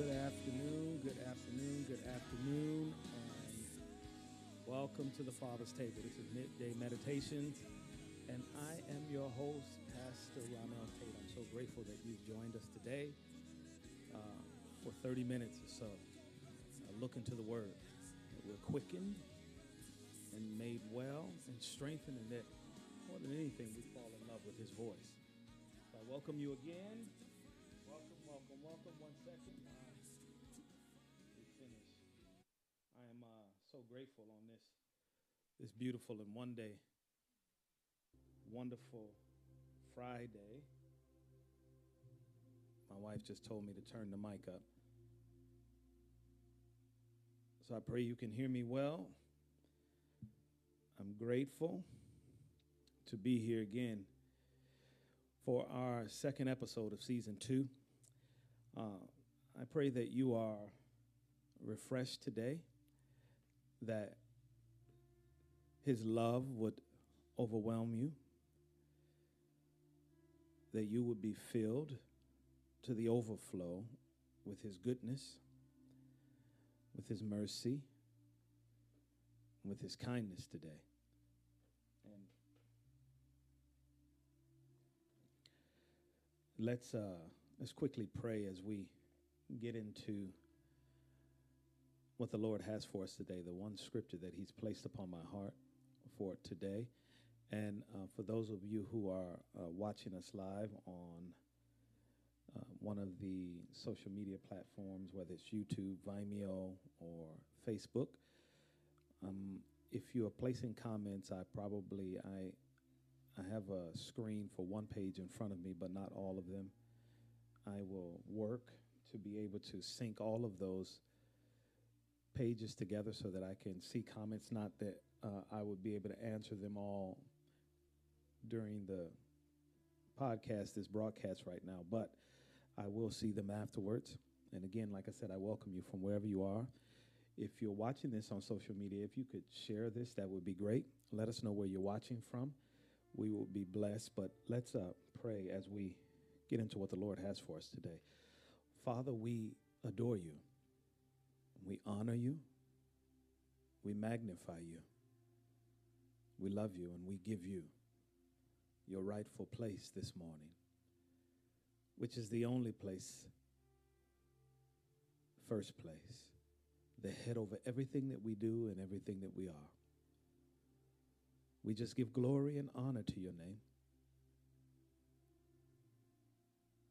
Good afternoon, good afternoon, good afternoon, and welcome to the Father's Table. This is Midday Meditations, and I am your host, Pastor Ronell Tate. I'm so grateful that you've joined us today uh, for 30 minutes or so. Uh, look into the Word. We're quickened and made well and strengthened, and that more than anything, we fall in love with His voice. So I welcome you again. Welcome, welcome, welcome. One second. So grateful on this this beautiful and one day, wonderful Friday. My wife just told me to turn the mic up. So I pray you can hear me well. I'm grateful to be here again for our second episode of season two. Uh, I pray that you are refreshed today, that His love would overwhelm you, that you would be filled to the overflow with His goodness, with His mercy, with His kindness today. Let's uh, let's quickly pray as we get into what the Lord has for us today. The one scripture that He's placed upon my heart for today, and uh, for those of you who are uh, watching us live on uh, one of the social media platforms, whether it's YouTube, Vimeo, or Facebook. Um, if you are placing comments, I probably I I have a screen for one page in front of me, but not all of them. I will work to be able to sync all of those pages together so that I can see comments. Not that uh, I would be able to answer them all during the podcast, this broadcast right now, but I will see them afterwards. And again, like I said, I welcome you from wherever you are. If you're watching this on social media, if you could share this, that would be great. Let us know where you're watching from. We will be blessed. But let's uh, pray as we get into what the Lord has for us today. Father, we adore you. We honor you. We magnify you. We love you and we give you your rightful place this morning, which is the only place, first place, the head over everything that we do and everything that we are. We just give glory and honor to your name.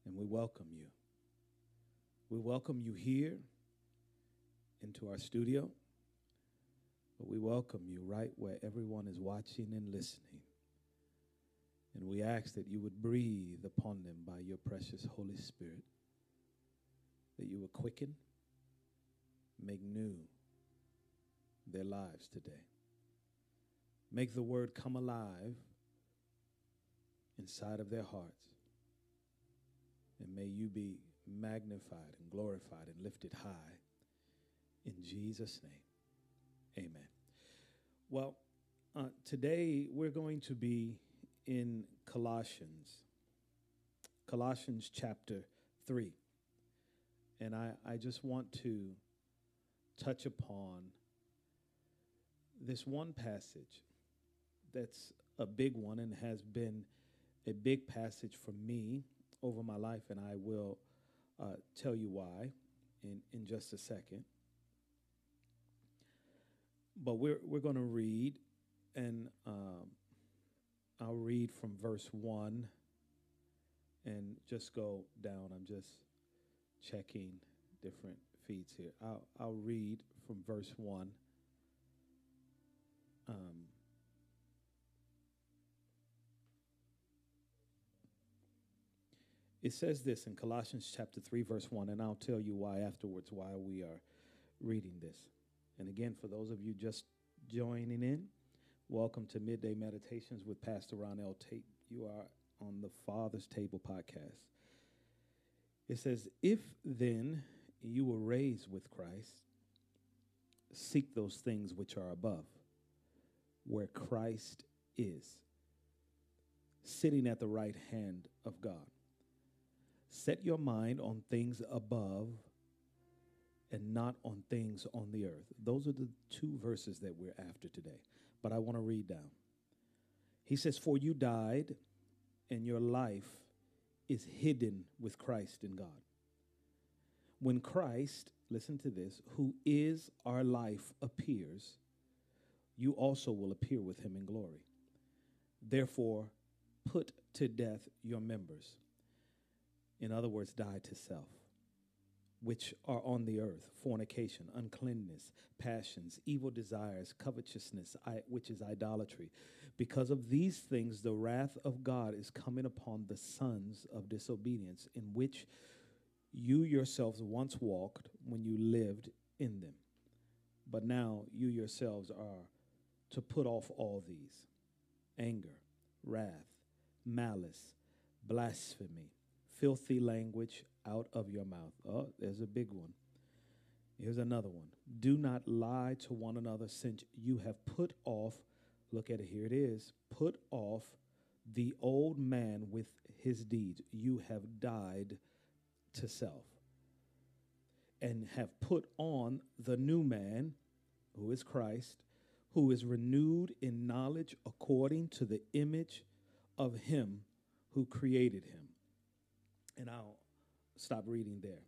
And we welcome you. We welcome you here into our studio, but we welcome you right where everyone is watching and listening. And we ask that you would breathe upon them by your precious Holy Spirit, that you would quicken, make new their lives today. Make the word come alive inside of their hearts. And may you be magnified and glorified and lifted high. In Jesus' name, amen. Well, uh, today we're going to be in Colossians, Colossians chapter 3. And I, I just want to touch upon this one passage that's a big one and has been a big passage for me over my life, and I will uh, tell you why in, in just a second. But we're, we're going to read, and um, I'll read from verse 1 and just go down. I'm just checking different feeds here. I'll, I'll read from verse 1. Um, it says this in Colossians chapter 3, verse 1, and I'll tell you why afterwards, why we are reading this. And again, for those of you just joining in, welcome to Midday Meditations with Pastor Ronell Tate. You are on the Father's Table podcast. It says, If then you were raised with Christ, seek those things which are above, where Christ is, sitting at the right hand of God. Set your mind on things above, and not on things on the earth. Those are the two verses that we're after today. But I want to read down. He says, For you died, and your life is hidden with Christ in God. When Christ, listen to this, who is our life, appears, you also will appear with him in glory. Therefore, put to death your members. In other words, die to self which are on the earth fornication, uncleanness, passions, evil desires, covetousness, which is idolatry. Because of these things, the wrath of God is coming upon the sons of disobedience, in which you yourselves once walked when you lived in them. But now you yourselves are to put off all these anger, wrath, malice, blasphemy, filthy language out of your mouth. Oh, there's a big one. Here's another one. Do not lie to one another, since you have put off, look at it, here it is, put off the old man with his deeds. You have died to self and have put on the new man, who is Christ, who is renewed in knowledge according to the image of him who created him. And I'll stop reading there.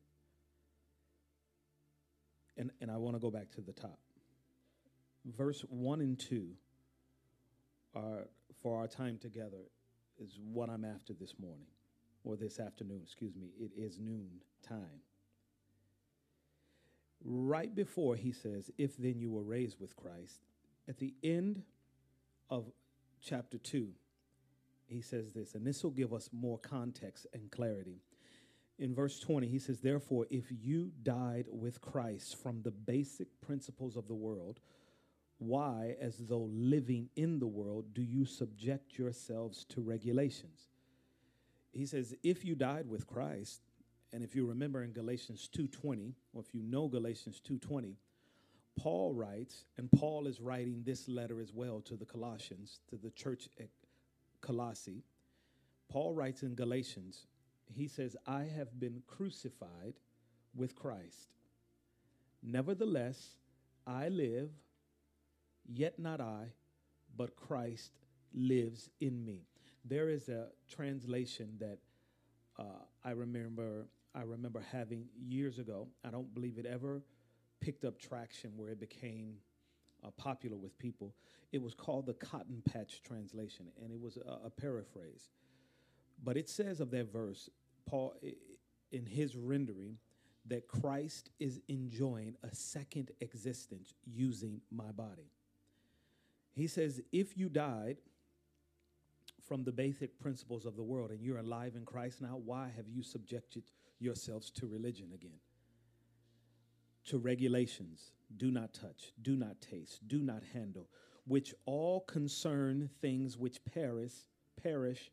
And, and I want to go back to the top. Verse 1 and 2 are, for our time together, is what I'm after this morning, or this afternoon, excuse me. It is noon time. Right before he says, If then you were raised with Christ, at the end of chapter 2, he says this, and this will give us more context and clarity in verse 20, he says, Therefore, if you died with Christ from the basic principles of the world, why, as though living in the world, do you subject yourselves to regulations? He says, if you died with Christ, and if you remember in Galatians 2:20, or if you know Galatians 2:20, Paul writes, and Paul is writing this letter as well to the Colossians, to the church at Colossae. Paul writes in Galatians he says, I have been crucified with Christ. Nevertheless, I live, yet not I, but Christ lives in me. There is a translation that uh, I remember I remember having years ago. I don't believe it ever picked up traction where it became uh, popular with people. It was called the Cotton Patch Translation, and it was a, a paraphrase. But it says of that verse, Paul, in his rendering, that Christ is enjoying a second existence using my body. He says, if you died from the basic principles of the world and you're alive in Christ now, why have you subjected yourselves to religion again? To regulations do not touch, do not taste, do not handle, which all concern things which perish, perish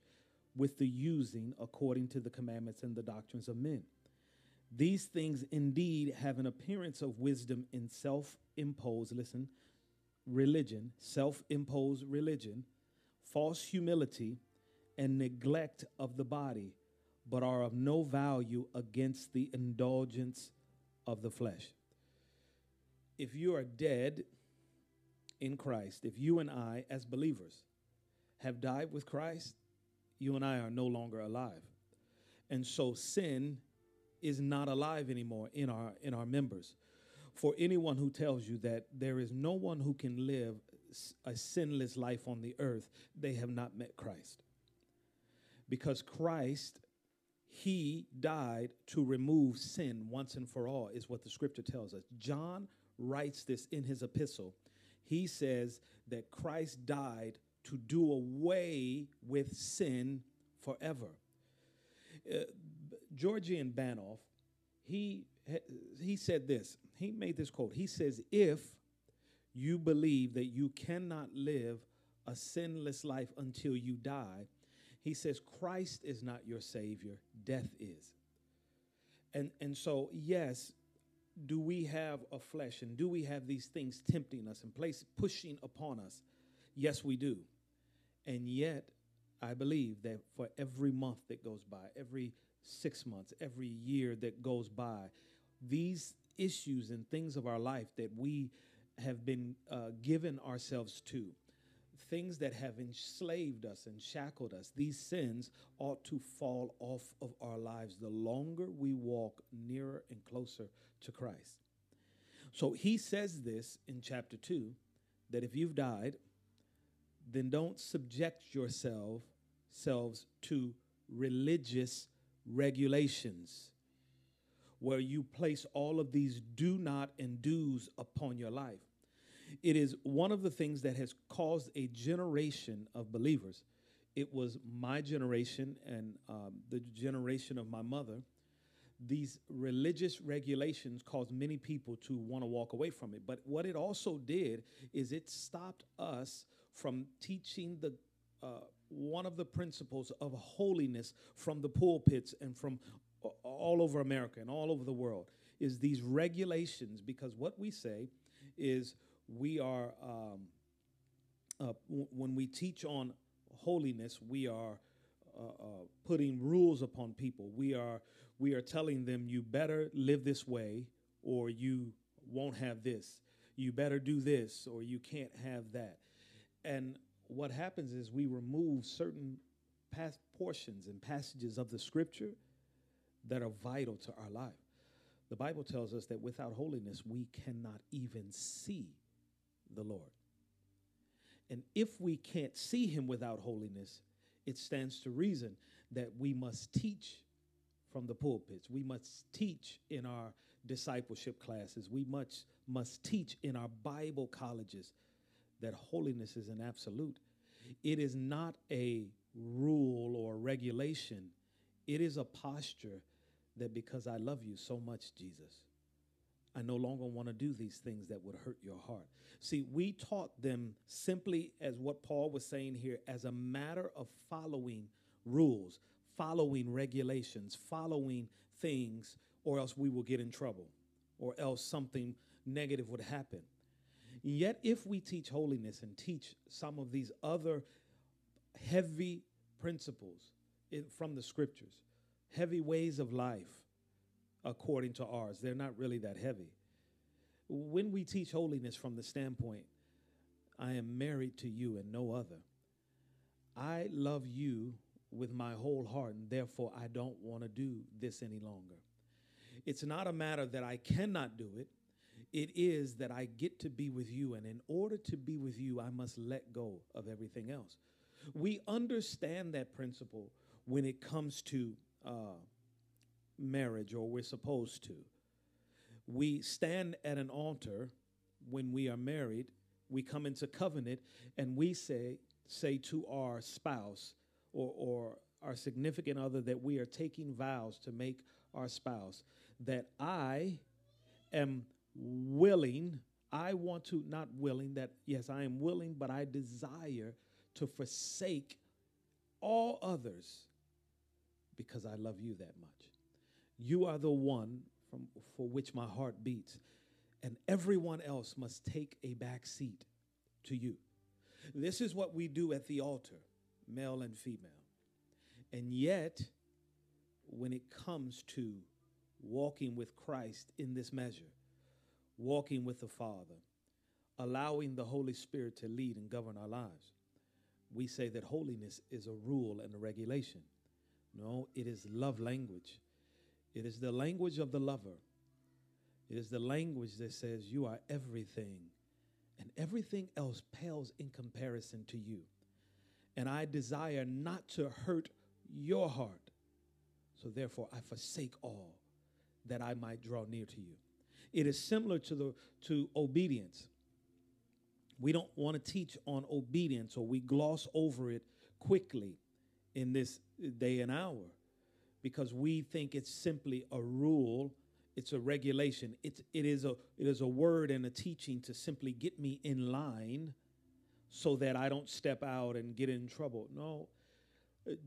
with the using according to the commandments and the doctrines of men. These things indeed have an appearance of wisdom in self imposed, listen, religion, self imposed religion, false humility, and neglect of the body, but are of no value against the indulgence of the flesh. If you are dead in Christ, if you and I, as believers, have died with Christ, you and I are no longer alive. And so sin is not alive anymore in our in our members. For anyone who tells you that there is no one who can live a sinless life on the earth, they have not met Christ. Because Christ he died to remove sin once and for all is what the scripture tells us. John writes this in his epistle. He says that Christ died to do away with sin forever. Uh, Georgian Banov, he, he said this. He made this quote. He says, If you believe that you cannot live a sinless life until you die, he says, Christ is not your Savior, death is. And, and so, yes, do we have a flesh and do we have these things tempting us and place pushing upon us? Yes, we do. And yet, I believe that for every month that goes by, every six months, every year that goes by, these issues and things of our life that we have been uh, given ourselves to, things that have enslaved us and shackled us, these sins ought to fall off of our lives the longer we walk nearer and closer to Christ. So he says this in chapter 2 that if you've died, then don't subject yourself selves to religious regulations where you place all of these do not and do's upon your life. It is one of the things that has caused a generation of believers. It was my generation and um, the generation of my mother. These religious regulations caused many people to want to walk away from it. But what it also did is it stopped us from teaching the uh, one of the principles of holiness from the pulpits and from all over America and all over the world is these regulations because what we say is we are um, uh, w- when we teach on holiness we are uh, uh, putting rules upon people. We are we are telling them you better live this way or you won't have this. You better do this or you can't have that and what happens is we remove certain past portions and passages of the scripture that are vital to our life. The Bible tells us that without holiness, we cannot even see the Lord. And if we can't see him without holiness, it stands to reason that we must teach from the pulpits. We must teach in our discipleship classes. We must, must teach in our Bible colleges that holiness is an absolute. It is not a rule or regulation, it is a posture that because I love you so much, Jesus, I no longer want to do these things that would hurt your heart. See, we taught them simply as what Paul was saying here as a matter of following rules, following regulations, following things, or else we will get in trouble, or else something negative would happen. Yet, if we teach holiness and teach some of these other heavy principles in, from the scriptures, heavy ways of life according to ours, they're not really that heavy. When we teach holiness from the standpoint, I am married to you and no other, I love you with my whole heart, and therefore I don't want to do this any longer. It's not a matter that I cannot do it it is that I get to be with you. And in order to be with you, I must let go of everything else. We understand that principle when it comes to uh, marriage, or we're supposed to. We stand at an altar when we are married, we come into covenant, and we say, say to our spouse or, or our significant other that we are taking vows to make our spouse that I am willing, I want to, not willing, that yes, I am willing, but I desire to forsake all others because I love you that much. You are the one from, for which my heart beats, and everyone else must take a back seat to you. This is what we do at the altar, male and female. And yet, when it comes to walking with Christ in this measure, walking with the Father, allowing the Holy Spirit to lead and govern our lives. We say that holiness is a rule and a regulation. No, it is love language. It is the language of the lover. It is the language that says, You are everything, and everything else pales in comparison to you. And I desire not to hurt your heart. So therefore, I forsake all that I might draw near to you. It is similar to the to obedience. We don't want to teach on obedience or we gloss over it quickly in this day and hour because we think it's simply a rule, it's a regulation. It's it is a it is a word and a teaching to simply get me in line so that I don't step out and get in trouble. No.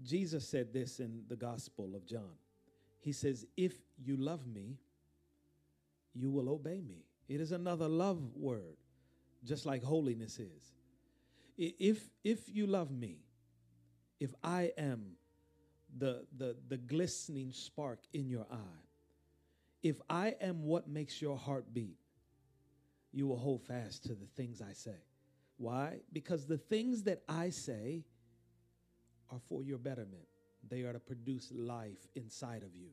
Jesus said this in the Gospel of John. He says, "If you love me, you will obey me. It is another love word, just like holiness is. If, if you love me, if I am the, the, the glistening spark in your eye, If I am what makes your heart beat, you will hold fast to the things I say. Why? Because the things that I say are for your betterment. They are to produce life inside of you.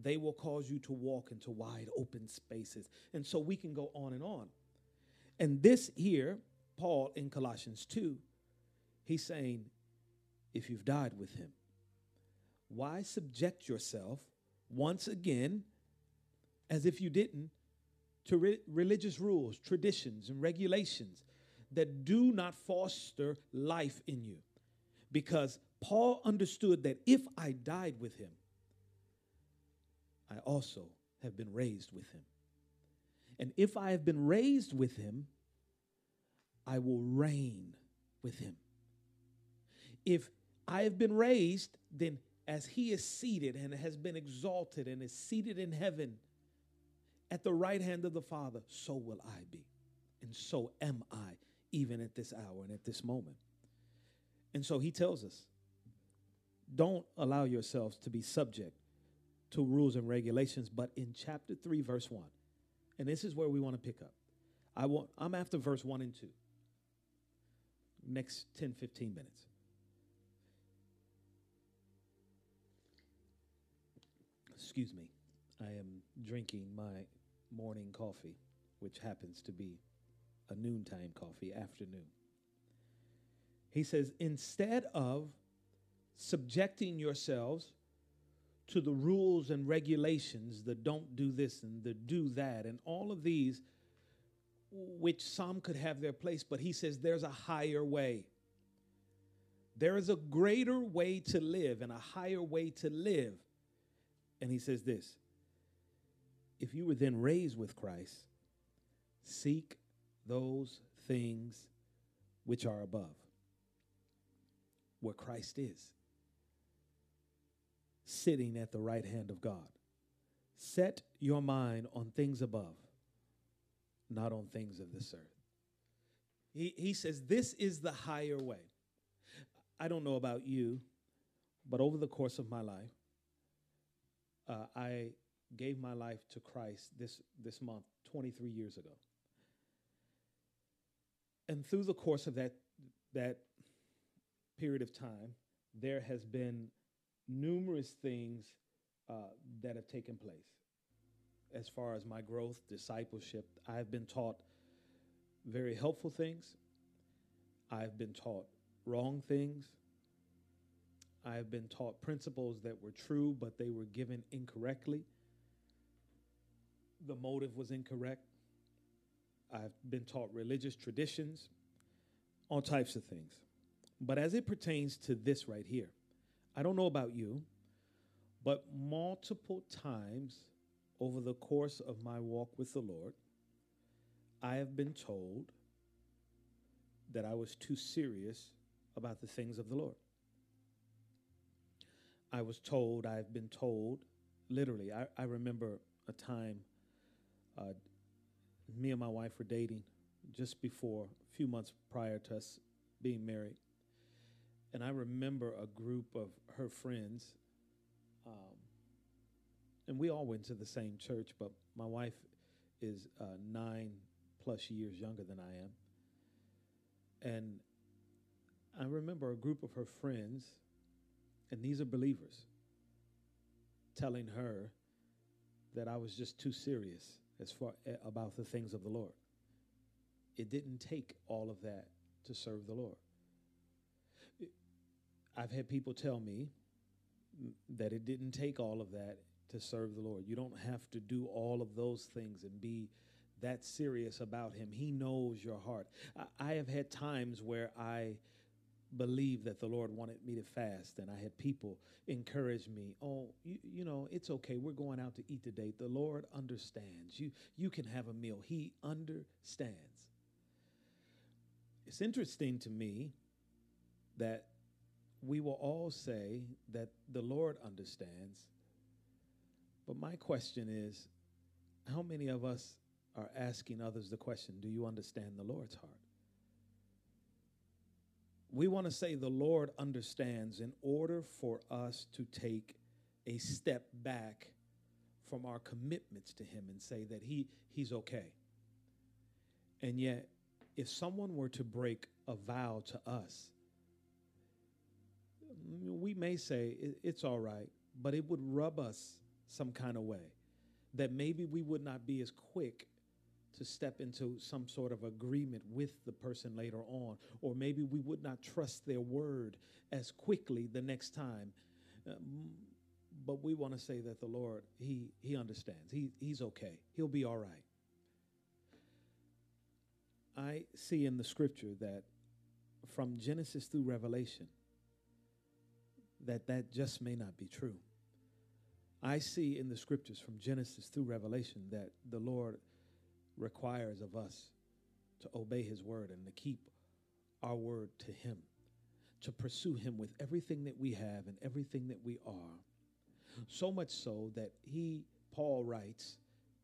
They will cause you to walk into wide open spaces. And so we can go on and on. And this here, Paul in Colossians 2, he's saying, if you've died with him, why subject yourself once again, as if you didn't, to re- religious rules, traditions, and regulations that do not foster life in you? Because Paul understood that if I died with him, I also have been raised with him. And if I have been raised with him, I will reign with him. If I have been raised, then as he is seated and has been exalted and is seated in heaven at the right hand of the Father, so will I be. And so am I, even at this hour and at this moment. And so he tells us don't allow yourselves to be subject to rules and regulations, but in chapter 3, verse 1. And this is where we want to pick up. I want I'm after verse 1 and 2. Next 10, 15 minutes. Excuse me. I am drinking my morning coffee, which happens to be a noontime coffee, afternoon. He says, instead of subjecting yourselves to the rules and regulations, the don't do this and the do that, and all of these, which some could have their place, but he says there's a higher way. There is a greater way to live and a higher way to live. And he says this if you were then raised with Christ, seek those things which are above, where Christ is sitting at the right hand of God. Set your mind on things above, not on things of this earth. He, he says, This is the higher way. I don't know about you, but over the course of my life, uh, I gave my life to Christ this, this month, 23 years ago. And through the course of that, that period of time, there has been numerous things uh, that have taken place as far as my growth, discipleship. I've been taught very helpful things. I've been taught wrong things. I've been taught principles that were true, but they were given incorrectly. The motive was incorrect. I've been taught religious traditions, all types of things. But as it pertains to this right here, I don't know about you, but multiple times over the course of my walk with the Lord, I have been told that I was too serious about the things of the Lord. I was told, I've been told, literally, I, I remember a time uh, me and my wife were dating just before, a few months prior to us being married. And I remember a group of her friends, um, and we all went to the same church, but my wife is uh, nine plus years younger than I am. And I remember a group of her friends, and these are believers, telling her that I was just too serious as far eh, about the things of the Lord. It didn't take all of that to serve the Lord. I've had people tell me that it didn't take all of that to serve the Lord. You don't have to do all of those things and be that serious about Him. He knows your heart. I, I have had times where I believed that the Lord wanted me to fast, and I had people encourage me. Oh, you, you know, it's okay. We're going out to eat today. The Lord understands. You you can have a meal. He understands. It's interesting to me that we will all say that the Lord understands. But my question is how many of us are asking others the question, do you understand the Lord's heart? We want to say the Lord understands in order for us to take a step back from our commitments to Him and say that he, He's okay. And yet, if someone were to break a vow to us, we may say it's all right, but it would rub us some kind of way that maybe we would not be as quick to step into some sort of agreement with the person later on, or maybe we would not trust their word as quickly the next time. Um, but we want to say that the Lord, He He understands. He He's okay. He'll be all right. I see in the scripture that from Genesis through Revelation, that that just may not be true. I see in the scriptures from Genesis through Revelation that the Lord requires of us to obey his word and to keep our word to him, to pursue him with everything that we have and everything that we are. So much so that he, Paul writes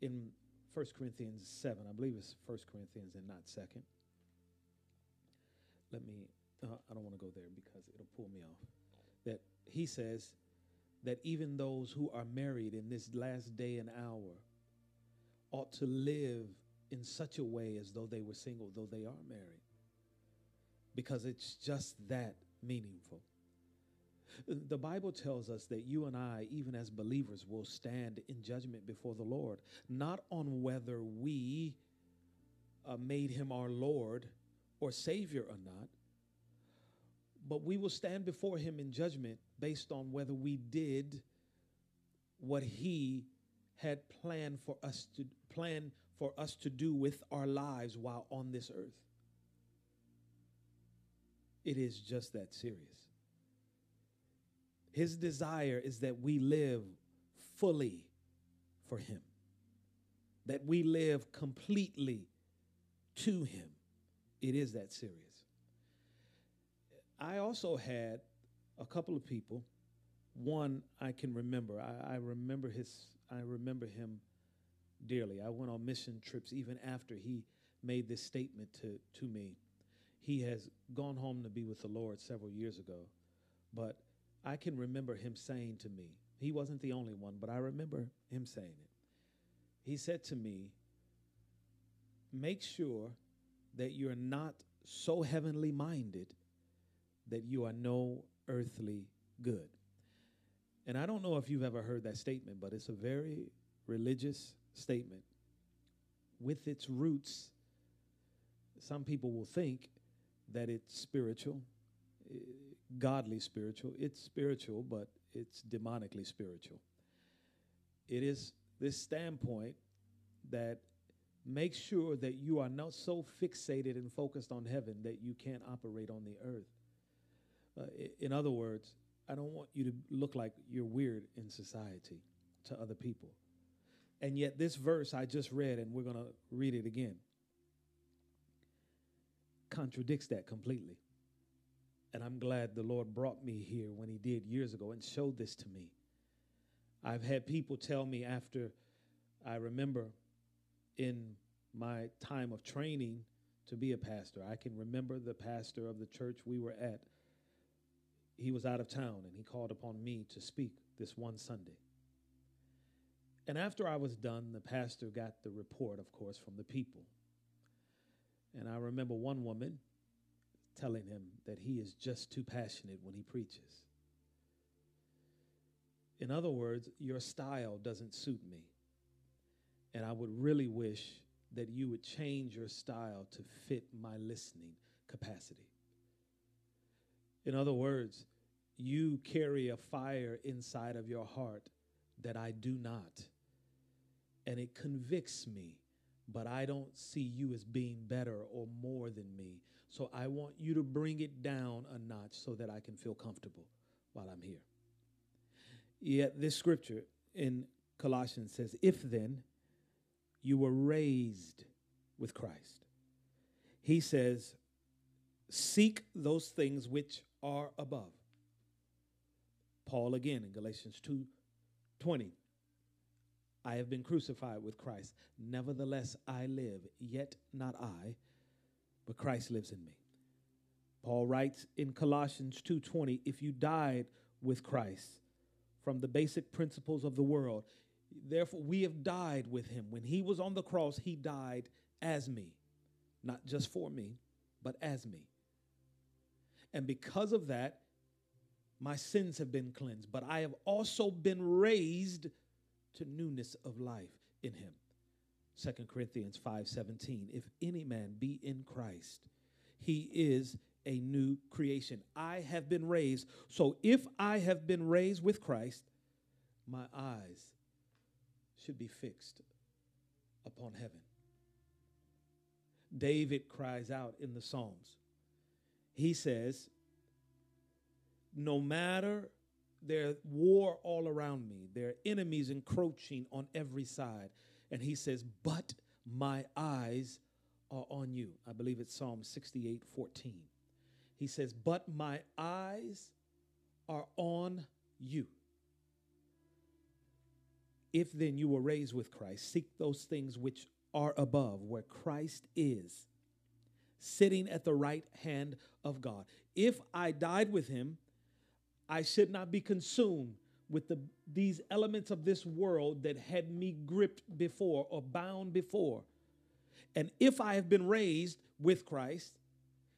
in 1 Corinthians 7, I believe it's 1 Corinthians and not 2nd. Let me, uh, I don't want to go there because it'll pull me off. He says that even those who are married in this last day and hour ought to live in such a way as though they were single, though they are married, because it's just that meaningful. The Bible tells us that you and I, even as believers, will stand in judgment before the Lord, not on whether we uh, made him our Lord or Savior or not, but we will stand before him in judgment based on whether we did what he had planned for us to plan for us to do with our lives while on this earth. It is just that serious. His desire is that we live fully for him. That we live completely to him. It is that serious. I also had a couple of people. One I can remember. I, I remember his. I remember him dearly. I went on mission trips even after he made this statement to, to me. He has gone home to be with the Lord several years ago, but I can remember him saying to me, he wasn't the only one, but I remember him saying it. He said to me, Make sure that you're not so heavenly minded that you are no earthly good. And I don't know if you've ever heard that statement, but it's a very religious statement with its roots. Some people will think that it's spiritual, eh, godly spiritual. It's spiritual, but it's demonically spiritual. It is this standpoint that makes sure that you are not so fixated and focused on heaven that you can't operate on the earth. Uh, in other words, I don't want you to look like you're weird in society to other people. And yet, this verse I just read, and we're going to read it again, contradicts that completely. And I'm glad the Lord brought me here when He did years ago and showed this to me. I've had people tell me after I remember in my time of training to be a pastor, I can remember the pastor of the church we were at. He was out of town and he called upon me to speak this one Sunday. And after I was done, the pastor got the report, of course, from the people. And I remember one woman telling him that he is just too passionate when he preaches. In other words, your style doesn't suit me. And I would really wish that you would change your style to fit my listening capacity. In other words, you carry a fire inside of your heart that I do not and it convicts me, but I don't see you as being better or more than me. So I want you to bring it down a notch so that I can feel comfortable while I'm here. Yet this scripture in Colossians says, If then you were raised with Christ, he says, Seek those things which are above. Paul again in Galatians 2 20 I have been crucified with Christ. Nevertheless, I live, yet not I, but Christ lives in me. Paul writes in Colossians 2:20, if you died with Christ from the basic principles of the world, Therefore, we have died with him. When he was on the cross, he died as me, not just for me, but as me. And because of that, my sins have been cleansed, but I have also been raised to newness of life in him. 2 Corinthians 5:17 If any man be in Christ, he is a new creation. I have been raised. So if I have been raised with Christ, my eyes should be fixed upon heaven. David cries out in the Psalms. He says, No matter there's war all around me, there are enemies encroaching on every side. And he says, But my eyes are on you. I believe it's Psalm 68 14. He says, But my eyes are on you. If then you were raised with Christ, seek those things which are above, where Christ is, sitting at the right hand of God. If I died with him, I should not be consumed with the, these elements of this world that had me gripped before or bound before. And if I have been raised with Christ,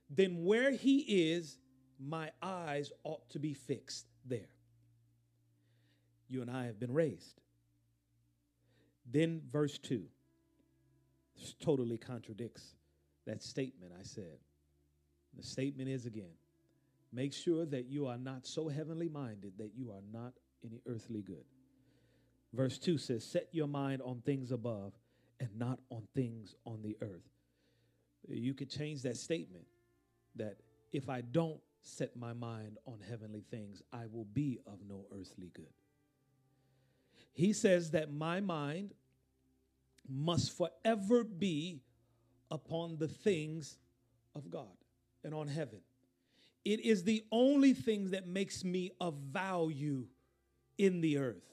then where he is, my eyes ought to be fixed there. You and I have been raised. Then, verse 2 totally contradicts that statement I said. The statement is again make sure that you are not so heavenly minded that you are not any earthly good. Verse 2 says, Set your mind on things above and not on things on the earth. You could change that statement that if I don't set my mind on heavenly things, I will be of no earthly good. He says that my mind must forever be upon the things of God and on heaven. It is the only thing that makes me of value in the earth.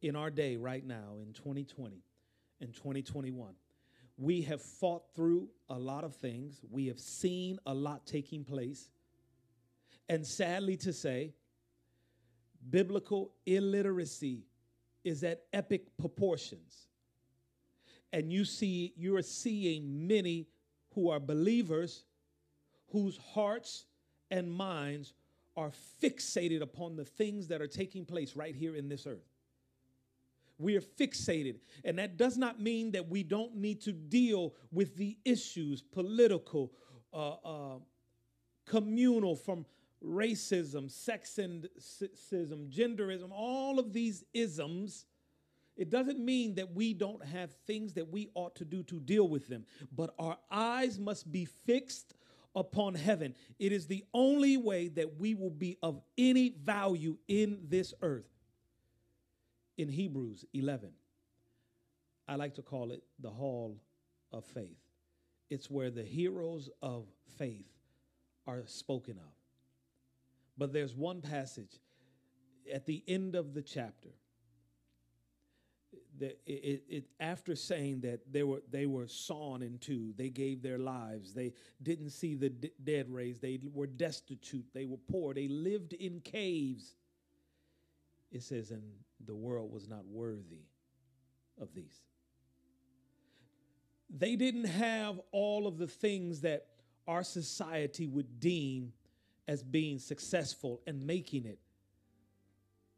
In our day, right now, in 2020 and 2021, we have fought through a lot of things. We have seen a lot taking place. And sadly to say, biblical illiteracy is at epic proportions. And you see, you're seeing many who are believers whose hearts and minds are fixated upon the things that are taking place right here in this earth. We are fixated. And that does not mean that we don't need to deal with the issues, political, uh, uh, communal, from racism, sexism, genderism, all of these isms. It doesn't mean that we don't have things that we ought to do to deal with them, but our eyes must be fixed upon heaven. It is the only way that we will be of any value in this earth. In Hebrews 11, I like to call it the hall of faith. It's where the heroes of faith are spoken of. But there's one passage at the end of the chapter that it, it, after saying that they were they were sawn in two, they gave their lives. They didn't see the d- dead raised. They were destitute. They were poor. They lived in caves. It says, and the world was not worthy of these. They didn't have all of the things that our society would deem as being successful and making it.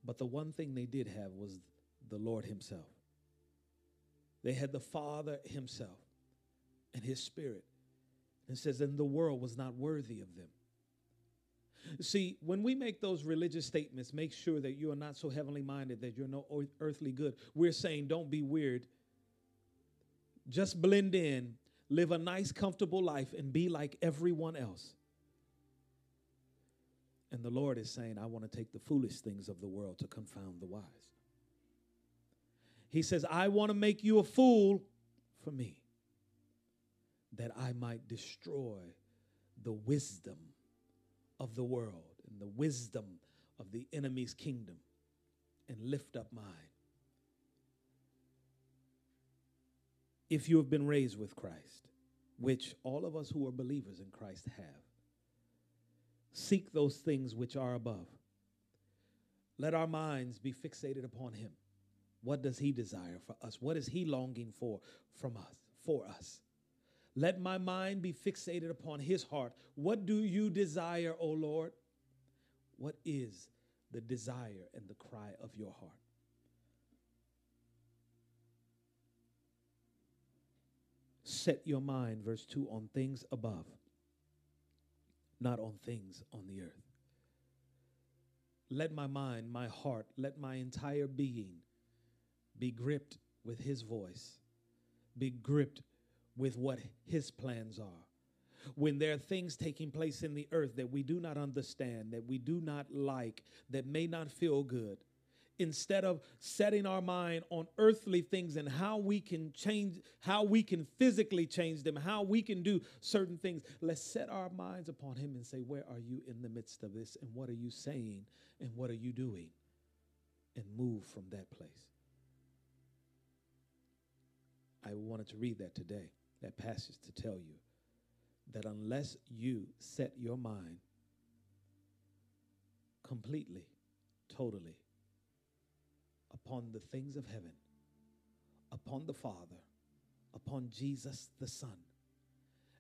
But the one thing they did have was the Lord Himself. They had the Father Himself and His Spirit. And says, and the world was not worthy of them. See, when we make those religious statements, make sure that you are not so heavenly minded that you're no earthly good. We're saying, don't be weird. Just blend in, live a nice, comfortable life, and be like everyone else. And the Lord is saying, I want to take the foolish things of the world to confound the wise. He says, I want to make you a fool for me, that I might destroy the wisdom of the world and the wisdom of the enemy's kingdom and lift up mine. If you have been raised with Christ, which all of us who are believers in Christ have, seek those things which are above. Let our minds be fixated upon Him What does he desire for us? What is he longing for from us, for us? Let my mind be fixated upon his heart. What do you desire, O Lord? What is the desire and the cry of your heart? Set your mind, verse 2, on things above, not on things on the earth. Let my mind, my heart, let my entire being be gripped with his voice, be gripped with what his plans are. When there are things taking place in the earth that we do not understand, that we do not like, that may not feel good, instead of setting our mind on earthly things and how we can change, how we can physically change them, how we can do certain things, let's set our minds upon Him and say, Where are you in the midst of this? And what are you saying? And what are you doing? And move from that place. I wanted to read that today, that passage, to tell you that unless you set your mind completely, totally upon the things of heaven, upon the Father, upon Jesus the Son,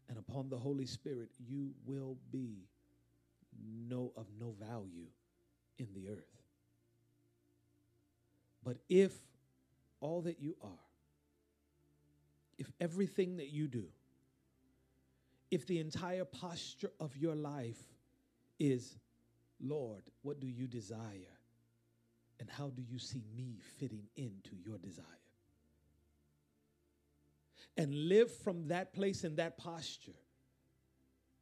and upon the Holy Spirit, you will be no of no value in the earth. But if all that you are, if everything that you do, if the entire posture of your life is, Lord, what do you desire? And how do you see me fitting into your desire? And live from that place and that posture.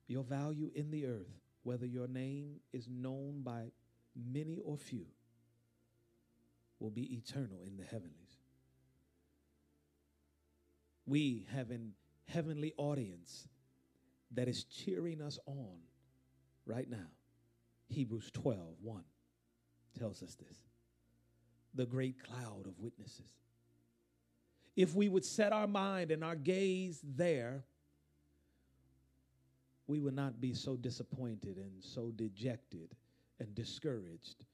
Your value in the earth, whether your name is known by many or few, will be eternal in the heavenlies. We have an heavenly audience that is cheering us on right now. Hebrews 12 1 tells us this the great cloud of witnesses. If we would set our mind and our gaze there, we would not be so disappointed and so dejected and discouraged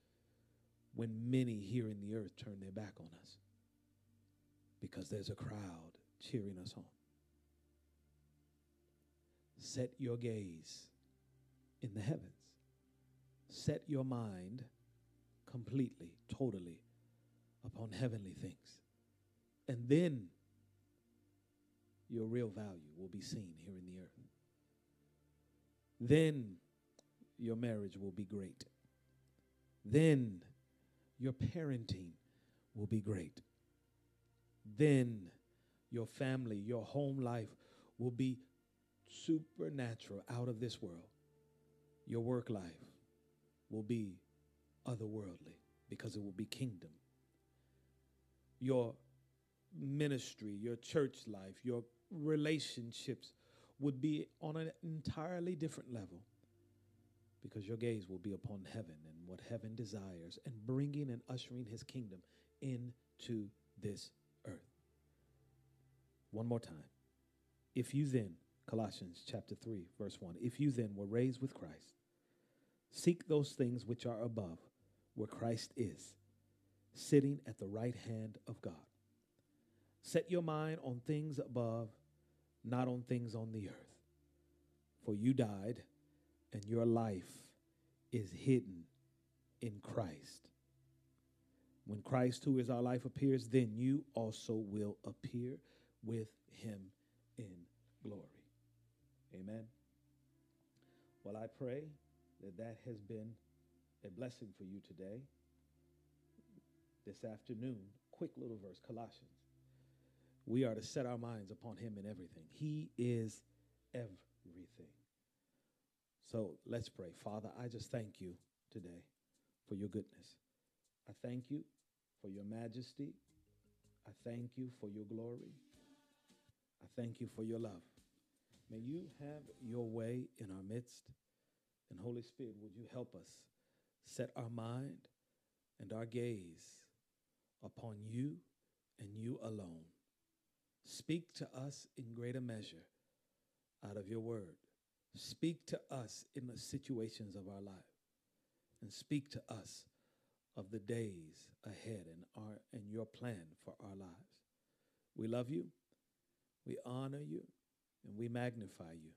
when many here in the earth turn their back on us because there's a crowd cheering us on. Set your gaze in the heavens. Set your mind completely, totally upon heavenly things. And then your real value will be seen here in the earth. Then your marriage will be great. Then your parenting will be great. Then your family, your home life will be supernatural, out of this world. Your work life will be otherworldly because it will be kingdom your ministry, your church life, your relationships would be on an entirely different level because your gaze will be upon heaven and what heaven desires and bringing and ushering his kingdom into this. One more time. If you then, Colossians chapter 3, verse 1, if you then were raised with Christ, seek those things which are above, where Christ is sitting at the right hand of God. Set your mind on things above, not on things on the earth. For you died, and your life is hidden in Christ. When Christ, who is our life, appears, then you also will appear with him in glory. Amen. Well, I pray that that has been a blessing for you today this afternoon. Quick little verse, Colossians. We are to set our minds upon him in everything. He is everything. So let's pray. Father, I just thank you today for your goodness. I thank you for your majesty. I thank you for your glory. I thank you for your love. May you have your way in our midst. And Holy Spirit, would you help us set our mind and our gaze upon you and you alone. Speak to us in greater measure out of your word. Speak to us in the situations of our life. And speak to us of the days ahead and, our, and your plan for our lives. We love you, we honor you, and we magnify you.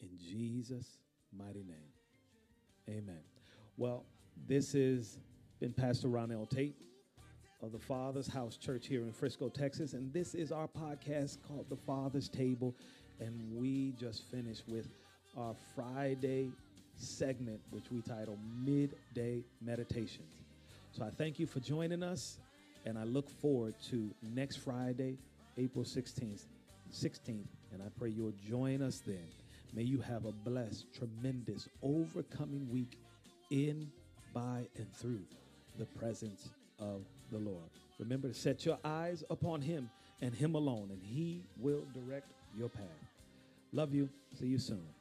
In Jesus' mighty name. Amen. Well, this has been Pastor Ronell Tate of the Father's House Church here in Frisco, Texas. And this is our podcast called The Father's Table. And we just finished with our Friday segment, which we title Midday Meditations. So I thank you for joining us. And I look forward to next Friday, April 16th, 16th. And I pray you'll join us then. May you have a blessed, tremendous, overcoming week in, by, and through the presence of the Lord. Remember to set your eyes upon Him and Him alone, and He will direct your path. Love you. See you soon.